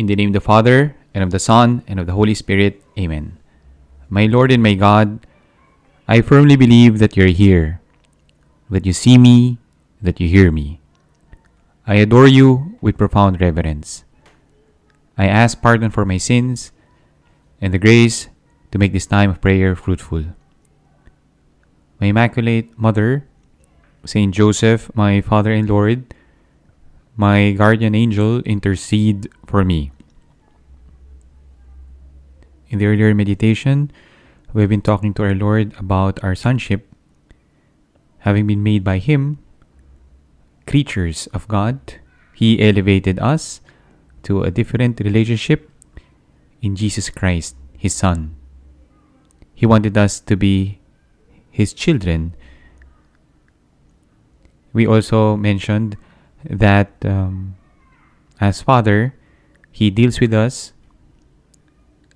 In the name of the Father, and of the Son, and of the Holy Spirit. Amen. My Lord and my God, I firmly believe that you're here, that you see me, that you hear me. I adore you with profound reverence. I ask pardon for my sins and the grace to make this time of prayer fruitful. My Immaculate Mother, Saint Joseph, my Father and Lord, my guardian angel, intercede for me. In the earlier meditation, we've been talking to our Lord about our sonship, having been made by Him, creatures of God. He elevated us to a different relationship in Jesus Christ, His Son. He wanted us to be His children. We also mentioned that um, as Father, He deals with us,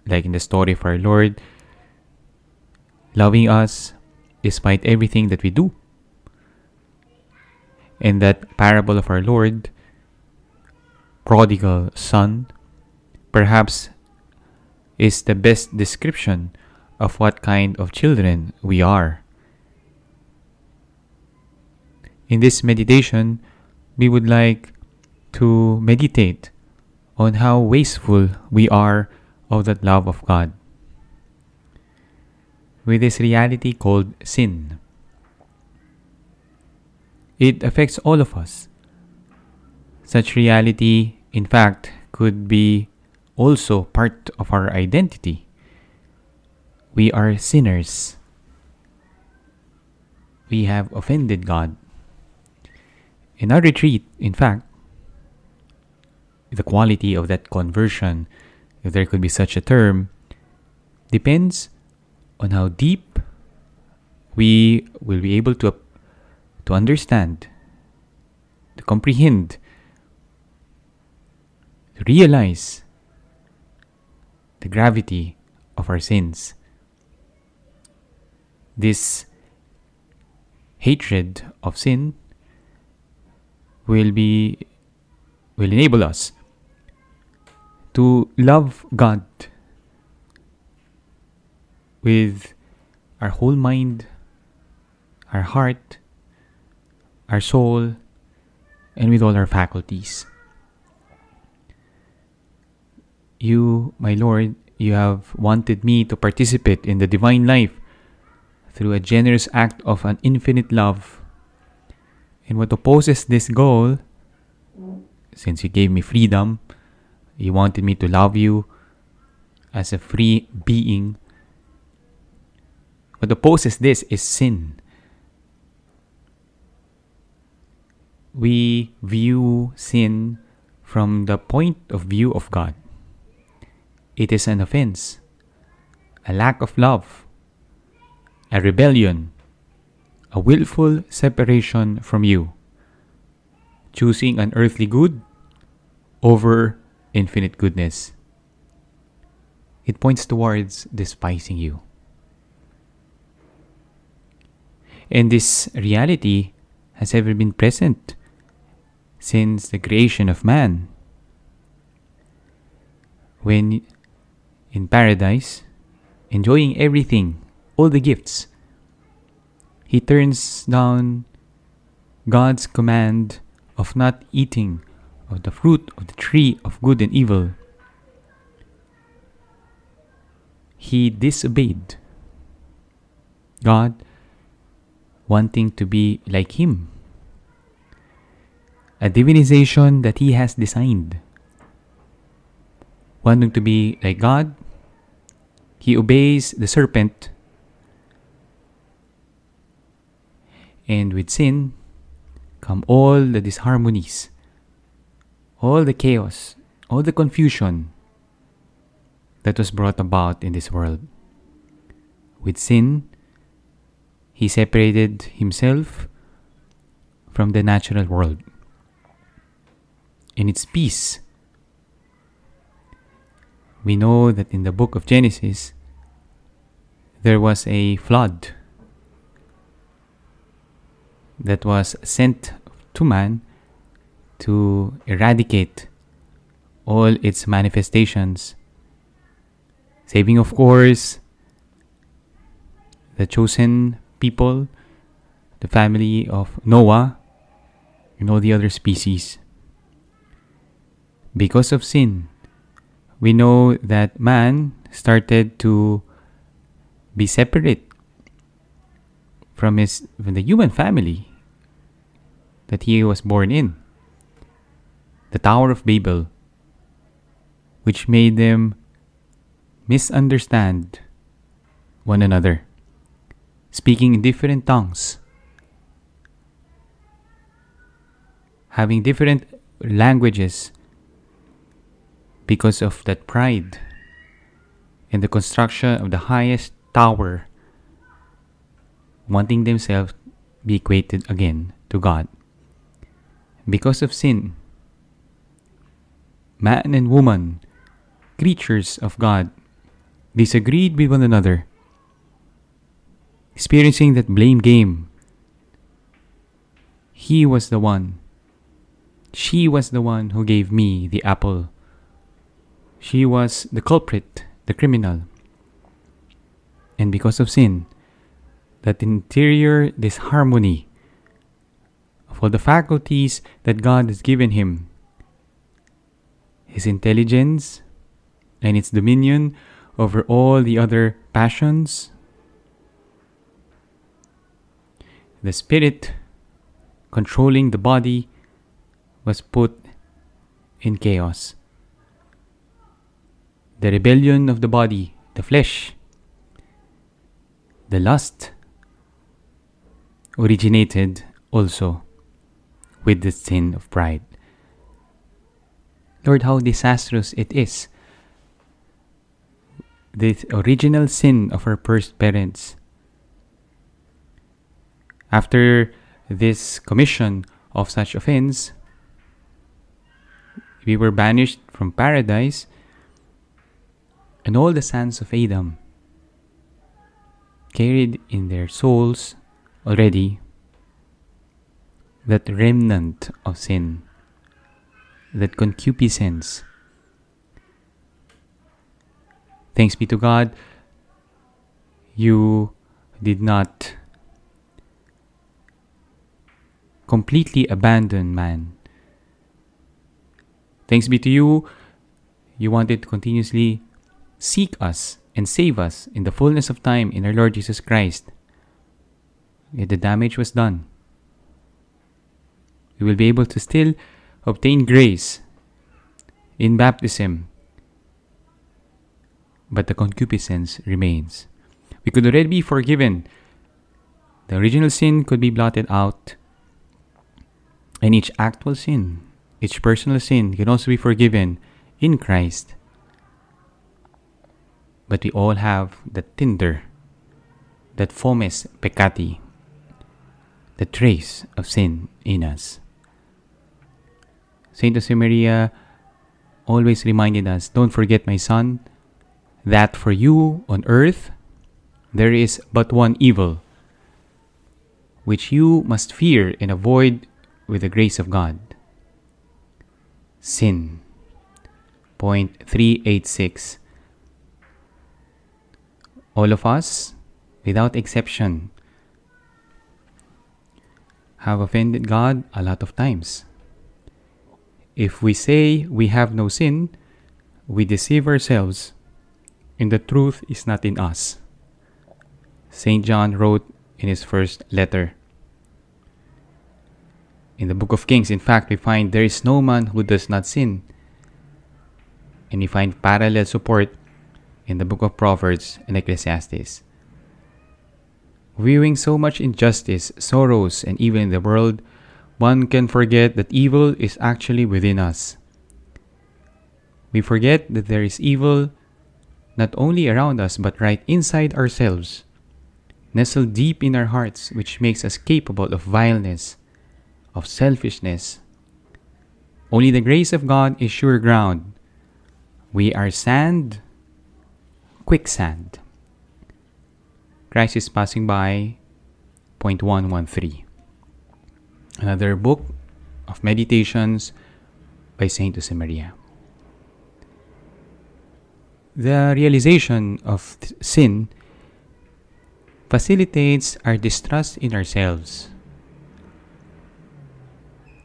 like in the story of our Lord, loving us despite everything that we do. In that parable of our Lord, prodigal son, perhaps is the best description of what kind of children we are. In this meditation, we would like to meditate on how wasteful we are of that love of God. With this reality called sin, it affects all of us. Such reality, in fact, could be also part of our identity. We are sinners. We have offended God. In our retreat, in fact, the quality of that conversion, if there could be such a term, depends on how deep we will be able to, to understand, to comprehend, to realize the gravity of our sins. This hatred of sin will be will enable us to love God with our whole mind, our heart, our soul, and with all our faculties. You, my Lord, you have wanted me to participate in the divine life through a generous act of an infinite love. And what opposes this goal, since you gave me freedom, you wanted me to love you as a free being. What opposes this is sin. We view sin from the point of view of God. It is an offense, a lack of love, a rebellion, a willful separation from you, choosing an earthly good over infinite goodness. It points towards despising you. And this reality has ever been present since the creation of man. When in paradise, enjoying everything, all the gifts, he turns down God's command of not eating of the fruit of the tree of good and evil. He disobeyed God, wanting to be like Him. A divinization that He has designed. Wanting to be like God, He obeys the serpent. And with sin come all the disharmonies all the chaos, all the confusion that was brought about in this world. With sin, he separated himself from the natural world. In its peace, we know that in the book of Genesis, there was a flood that was sent to man to eradicate all its manifestations. Saving, of course, the chosen people, the family of Noah, and all the other species. Because of sin, we know that man started to be separate from his from the human family that he was born in. The Tower of Babel, which made them misunderstand one another, speaking in different tongues, having different languages because of that pride and the construction of the highest tower, wanting themselves be equated again to God. Because of sin, man and woman, creatures of God, disagreed with one another, experiencing that blame game. He was the one. She was the one who gave me the apple. She was the culprit, the criminal. And because of sin, that interior disharmony of all the faculties that God has given him, his intelligence and its dominion over all the other passions, the spirit controlling the body was put in chaos. The rebellion of the body, the flesh, the lust originated also with the sin of pride. Lord, how disastrous it is. The original sin of our first parents. After this commission of such offense, we were banished from paradise, and all the sons of Adam carried in their souls already that remnant of sin, that concupiscence. Thanks be to God, you did not completely abandon man. Thanks be to you, you wanted to continuously seek us and save us in the fullness of time in our Lord Jesus Christ. The damage was done. We will be able to still obtain grace in baptism, but the concupiscence remains. We could already be forgiven. The original sin could be blotted out, and each actual sin, each personal sin, can also be forgiven in Christ but we all have the tinder, that fomes peccati, the trace of sin in us. Saint Josemaria always reminded us, don't forget, my son, that for you on earth there is but one evil, which you must fear and avoid with the grace of God. Sin. Point 386 all of us, without exception, have offended God a lot of times. If we say we have no sin, we deceive ourselves, and the truth is not in us. St. John wrote in his first letter. In the book of Kings, in fact, we find there is no man who does not sin. And we find parallel support in the book of Proverbs and Ecclesiastes. Viewing so much injustice, sorrows, and evil in the world, one can forget that evil is actually within us. We forget that there is evil not only around us but right inside ourselves, nestled deep in our hearts, which makes us capable of vileness, of selfishness. Only the grace of God is sure ground. We are sand quicksand. Christ is passing by. Point 113. Another book of meditations by Saint Josemaria. the realization of th- sin facilitates our distrust in ourselves.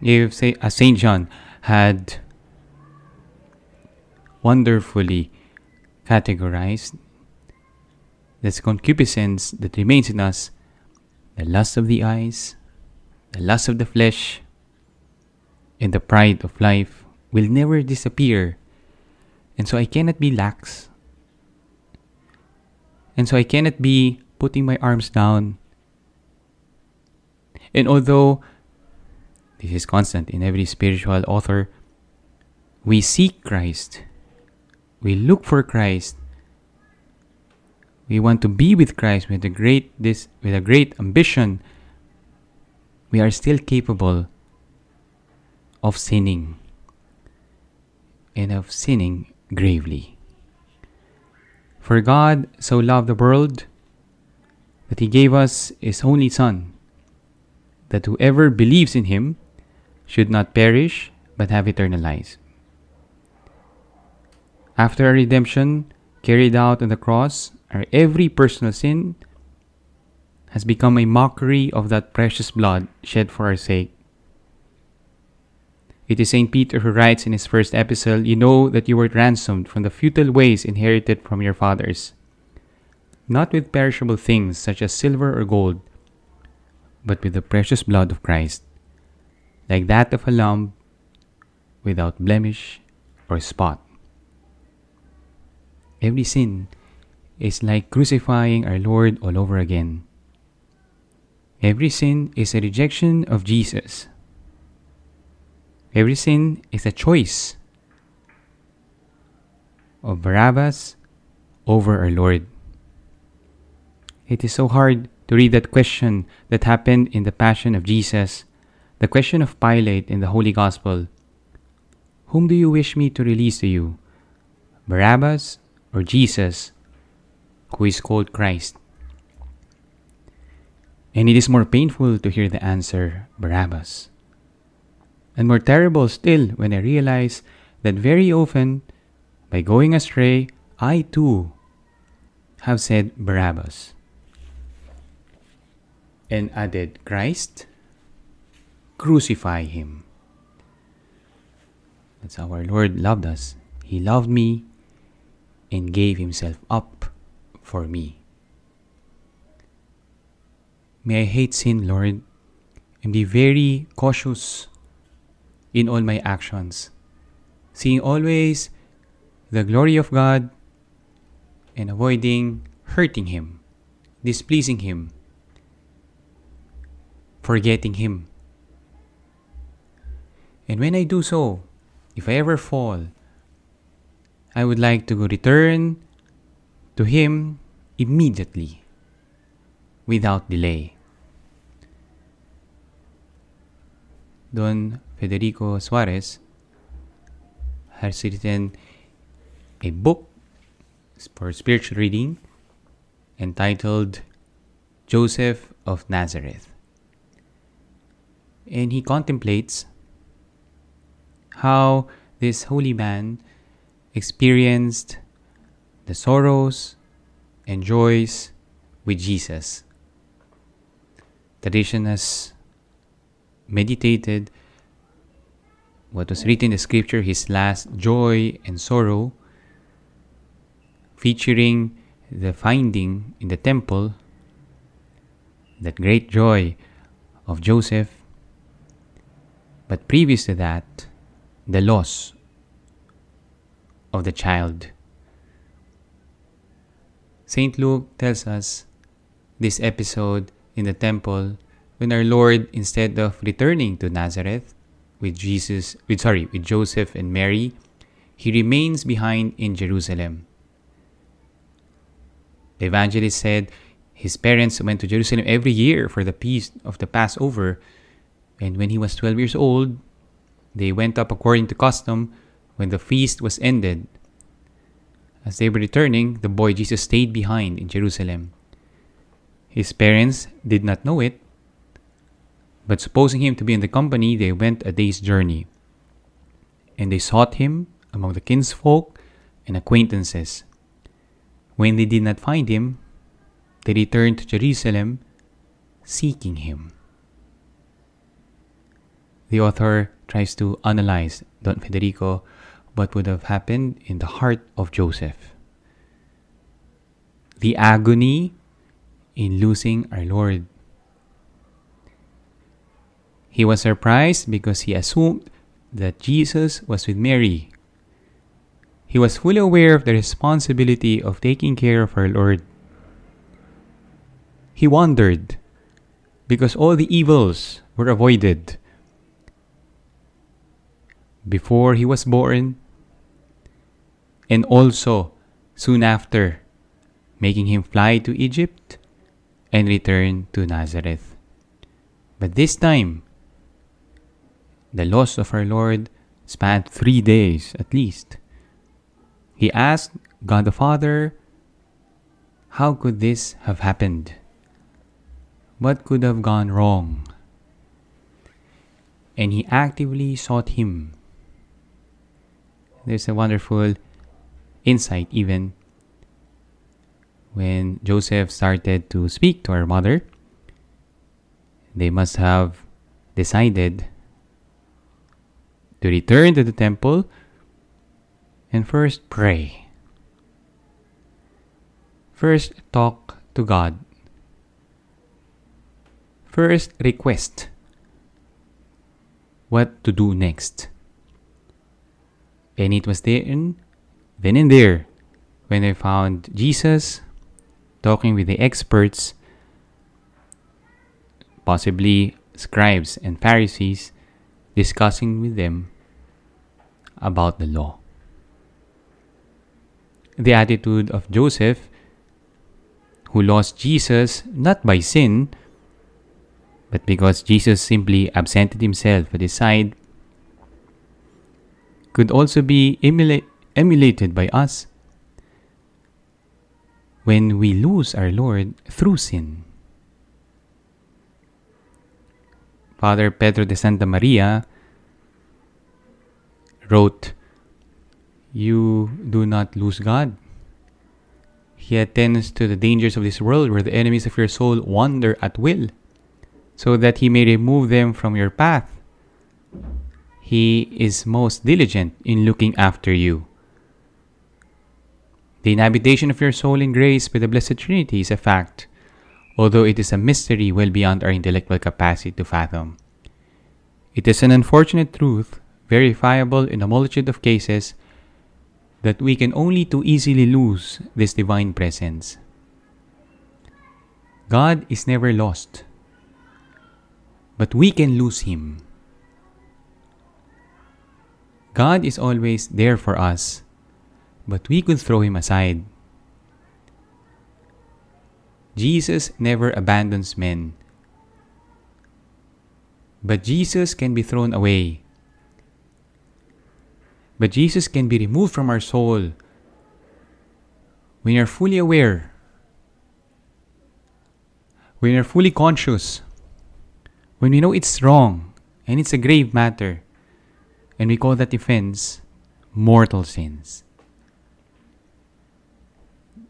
If say as Saint John had wonderfully categorized this concupiscence that remains in us, the lust of the eyes, the lust of the flesh, and the pride of life will never disappear. And so I cannot be lax. And so I cannot be putting my arms down. And although this is constant in every spiritual author, we seek Christ. We look for Christ. We want to be with Christ with a great this with a great ambition. We are still capable of sinning and of sinning gravely. For God so loved the world that he gave us his only Son, that whoever believes in him should not perish but have eternal life. After our redemption carried out on the cross, our every personal sin has become a mockery of that precious blood shed for our sake. It is St. Peter who writes in his first epistle, You know that you were ransomed from the futile ways inherited from your fathers, not with perishable things such as silver or gold, but with the precious blood of Christ, like that of a lamb without blemish or spot. Every sin is like crucifying our Lord all over again. Every sin is a rejection of Jesus Every sin is a choice of Barabbas over our Lord. It is so hard to read that question that happened in the Passion of Jesus, the question of Pilate in the Holy Gospel. Whom do you wish me to release to you, Barabbas or Jesus, who is called Christ? And it is more painful to hear the answer, Barabbas. And more terrible still when I realize that very often, by going astray, I too have said Barabbas and added Christ, crucify him. That's how our Lord loved us. He loved me and gave himself up for me. May I hate sin, Lord, and be very cautious in all my actions, seeing always the glory of God and avoiding hurting Him, displeasing Him, forgetting Him. And when I do so, if I ever fall, I would like to return to Him immediately, without delay. Don Federico Suarez has written a book for spiritual reading entitled Joseph of Nazareth. And he contemplates how this holy man experienced the sorrows and joys with Jesus. Tradition has meditated what was written in the scripture, his last joy and sorrow, featuring the finding in the temple, that great joy of Joseph. But previous to that, the loss of the child. St. Luke tells us this episode in the temple when our Lord, instead of returning to Nazareth, with Jesus, with sorry, with Joseph and Mary, he remains behind in Jerusalem. The evangelist said his parents went to Jerusalem every year for the feast of the Passover, and when he was 12 years old, they went up according to custom when the feast was ended. As they were returning, the boy Jesus stayed behind in Jerusalem. His parents did not know it, but supposing him to be in the company, they went a day's journey. And they sought him among the kinsfolk and acquaintances, When they did not find him, they returned to Jerusalem seeking him. The author tries to analyze Don Federico what would have happened in the heart of Joseph. The agony in losing our Lord. He was surprised because he assumed that Jesus was with Mary. He was fully aware of the responsibility of taking care of our Lord. He wondered because all the evils were avoided before he was born and also soon after, making him fly to Egypt and return to Nazareth. But this time, the loss of our Lord spanned three days at least. He asked God the Father, How could this have happened? What could have gone wrong? And he actively sought Him. There's a wonderful insight, even when Joseph started to speak to our mother. They must have decided to return to the temple and first pray. First, talk to God. First, request what to do next. And it was then, then and there, when I found Jesus talking with the experts, possibly scribes and Pharisees, discussing with them about the law. The attitude of Joseph, who lost Jesus not by sin, but because Jesus simply absented himself at his side, could also be emula- emulated by us when we lose our Lord through sin. Father Pedro de Santa Maria wrote, You do not lose God. He attends to the dangers of this world where the enemies of your soul wander at will, so that he may remove them from your path. He is most diligent in looking after you. The inhabitation of your soul in grace with the Blessed Trinity is a fact although it is a mystery well beyond our intellectual capacity to fathom. It is an unfortunate truth, verifiable in a multitude of cases, that we can only too easily lose this divine presence. God is never lost, but we can lose Him. God is always there for us, but we could throw Him aside. Jesus never abandons men. But Jesus can be thrown away. But Jesus can be removed from our soul when you're fully aware, when you're fully conscious, when we know it's wrong and it's a grave matter, and we call that offense mortal sins.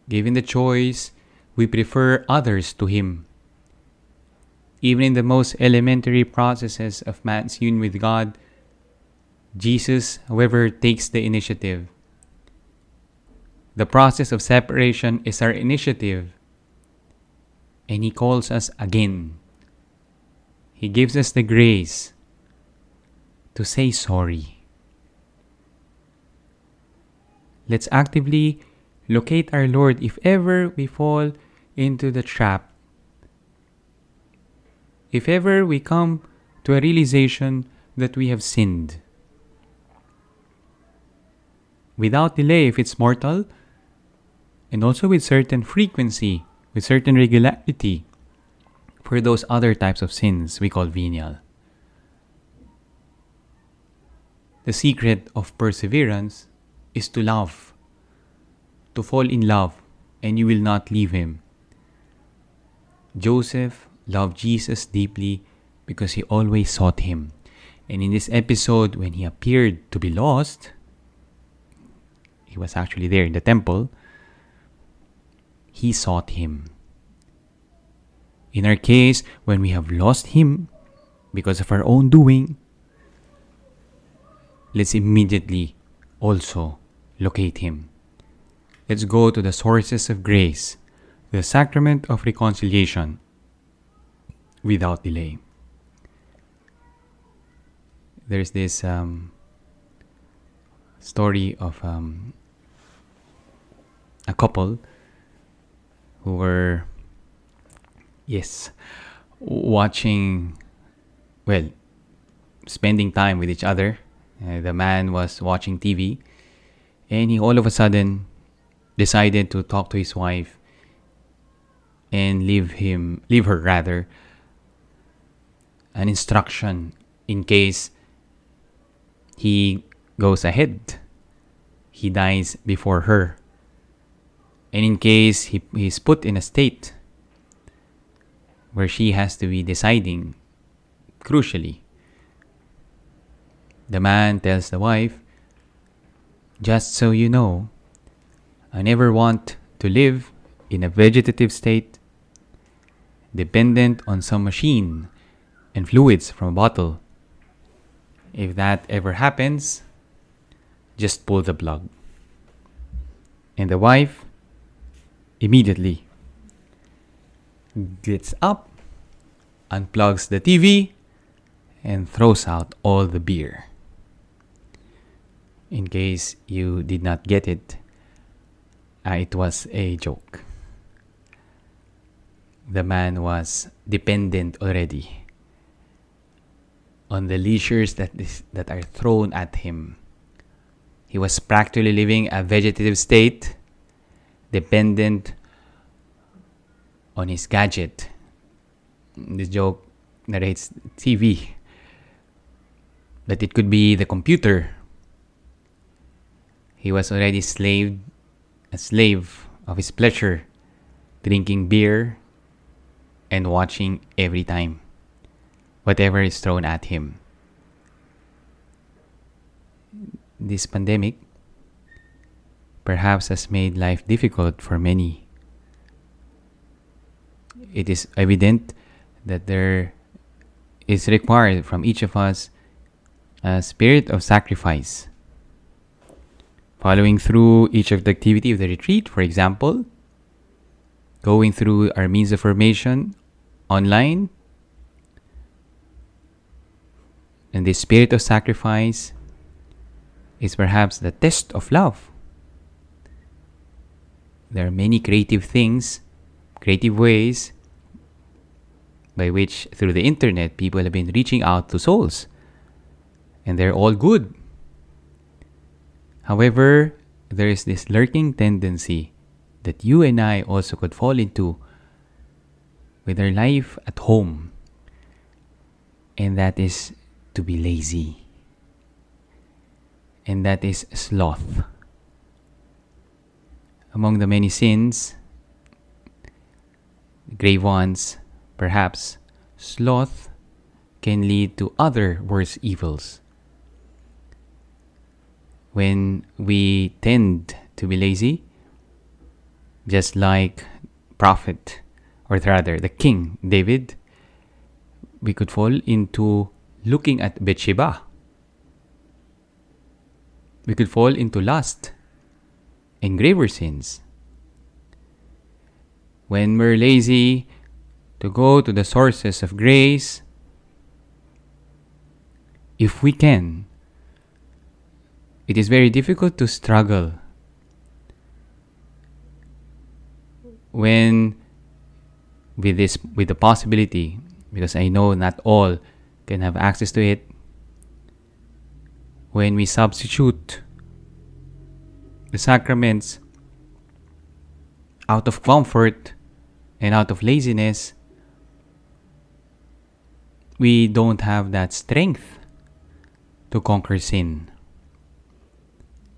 Given the choice, we prefer others to Him. Even in the most elementary processes of man's union with God, Jesus, however, takes the initiative. The process of separation is our initiative, and He calls us again. He gives us the grace to say sorry. Let's actively locate our Lord if ever we fall into the trap. If ever we come to a realization that we have sinned. Without delay, if it's mortal, and also with certain frequency, with certain regularity, for those other types of sins we call venial. The secret of perseverance is to love to fall in love and you will not leave him. Joseph loved Jesus deeply because he always sought him. And in this episode, when he appeared to be lost, he was actually there in the temple. he sought him. In our case, when we have lost him because of our own doing, let's immediately also locate him. Let's go to the sources of grace, the sacrament of reconciliation, without delay. There's this um, story of um, a couple who were, yes, watching, well, spending time with each other. Uh, the man was watching TV, and he all of a sudden decided to talk to his wife and leave him, leave her rather, an instruction in case he goes ahead, he dies before her. And in case he is put in a state where she has to be deciding crucially the man tells the wife just so you know i never want to live in a vegetative state dependent on some machine and fluids from a bottle if that ever happens just pull the plug and the wife immediately gets up, unplugs the TV, and throws out all the beer. In case you did not get it, uh, it was a joke. The man was dependent already on the leisures that, is, that are thrown at him. He was practically living a vegetative state dependent on his gadget. This joke narrates TV. That it could be the computer. He was already slave, a slave of his pleasure, drinking beer and watching every time whatever is thrown at him. This pandemic perhaps has made life difficult for many. It is evident that there is required from each of us a spirit of sacrifice. Following through each of the activity of the retreat, for example, going through our means of formation online, and this spirit of sacrifice is perhaps the test of love there are many creative things, creative ways by which through the internet people have been reaching out to souls. And they're all good. However, there is this lurking tendency that you and I also could fall into with our life at home, and that is to be lazy, and that is sloth among the many sins, grave ones, perhaps, sloth can lead to other worse evils. When we tend to be lazy, just like prophet, or rather the king David, we could fall into looking at Bathsheba. We could fall into lust and graver sins. When we're lazy to go to the sources of grace, if we can, it is very difficult to struggle when with this with the possibility because I know not all can have access to it when we substitute the sacraments out of comfort and out of laziness, we don't have that strength to conquer sin.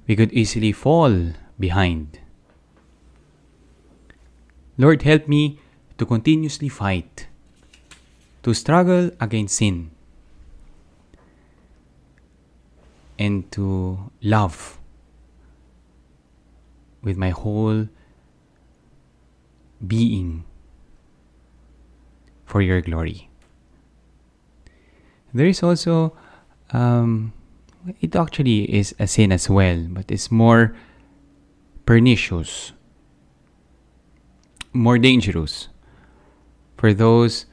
We could easily fall behind. Lord, help me to continuously fight, to struggle against sin, and to love with my whole being for your glory. There is also, um, it actually is a sin as well, but it's more pernicious, more dangerous for those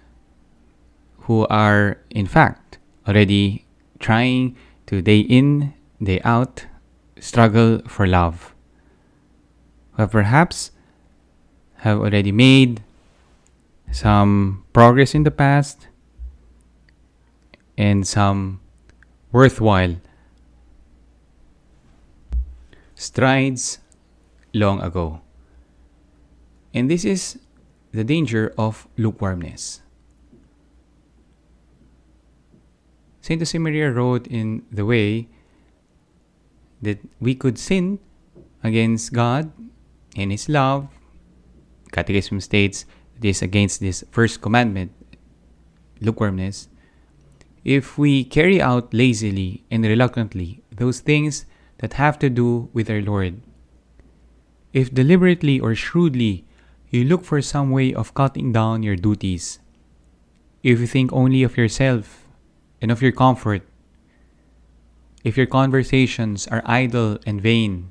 who are, in fact, already trying to day in, day out struggle for love, who perhaps have already made some progress in the past and some worthwhile strides long ago. And this is the danger of lukewarmness. Saint Josemaria wrote in The Way that we could sin against God and His love. Catechism states this against this first commandment, lukewarmness, if we carry out lazily and reluctantly those things that have to do with our Lord. If deliberately or shrewdly you look for some way of cutting down your duties, if you think only of yourself and of your comfort, if your conversations are idle and vain,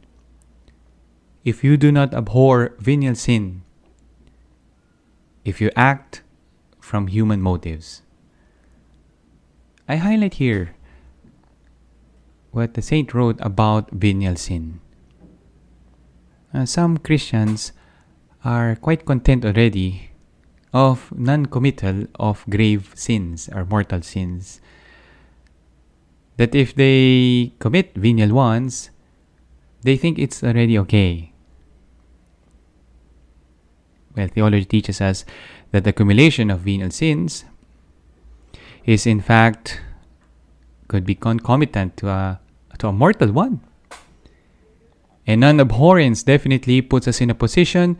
if you do not abhor venial sin, if you act from human motives. I highlight here what the saint wrote about venial sin. Uh, some Christians are quite content already of non committal of grave sins or mortal sins that if they commit venial ones, they think it's already okay. Well, theology teaches us that the accumulation of venial sins is in fact could be concomitant to a to a mortal one. And non-abhorrence definitely puts us in a position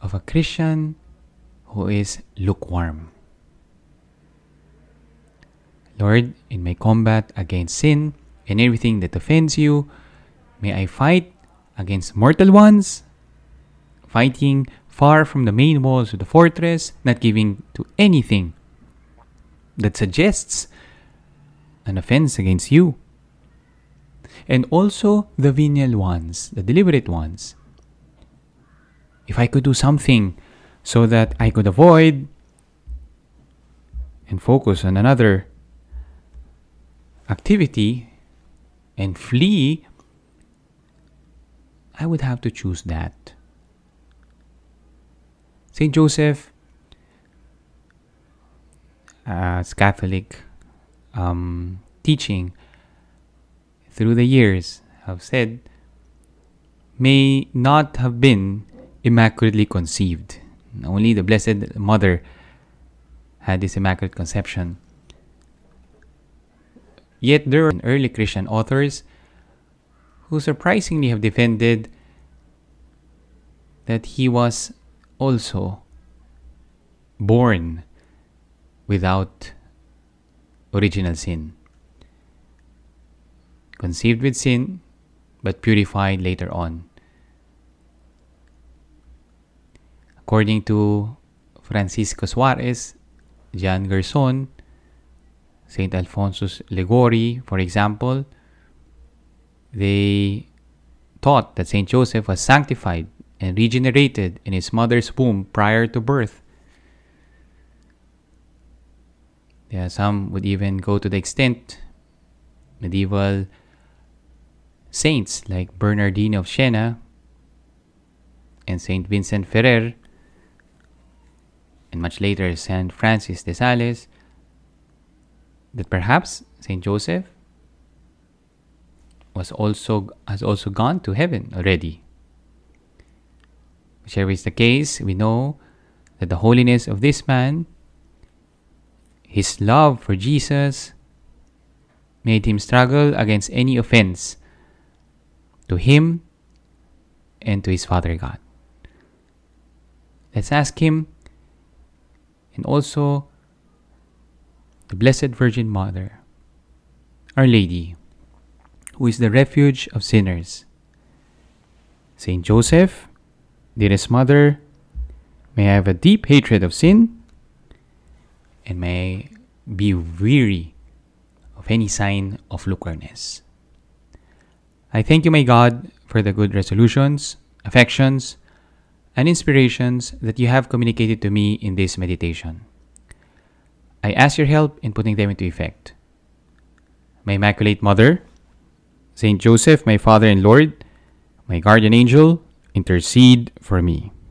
of a Christian who is lukewarm. Lord, in my combat against sin and everything that offends you, may I fight against mortal ones, fighting far from the main walls of the fortress, not giving to anything that suggests an offense against you. And also the venial ones, the deliberate ones. If I could do something so that I could avoid and focus on another activity and flee, I would have to choose that. St. Joseph, as Catholic um, teaching through the years, have said, may not have been immaculately conceived. Only the Blessed Mother had this immaculate conception. Yet there are early Christian authors who surprisingly have defended that he was also born without original sin, conceived with sin, but purified later on. According to Francisco Suarez, Jean Gerson, St. Alphonsus Liguori, for example, they taught that St. Joseph was sanctified and regenerated in his mother's womb prior to birth. Yeah, some would even go to the extent medieval saints like Bernardino of Siena and Saint Vincent Ferrer, and much later Saint Francis de Sales, that perhaps Saint Joseph was also has also gone to heaven already. Whichever is the case, we know that the holiness of this man, his love for Jesus, made him struggle against any offense to him and to his Father God. Let's ask him and also the Blessed Virgin Mother, Our Lady, who is the refuge of sinners, Saint Joseph, dearest Mother, May I have a deep hatred of sin, and may I be weary of any sign of lukewarmness. I thank you, my God, for the good resolutions, affections, and inspirations that you have communicated to me in this meditation. I ask your help in putting them into effect. My Immaculate Mother, Saint Joseph, my Father and Lord, my guardian angel, intercede for me.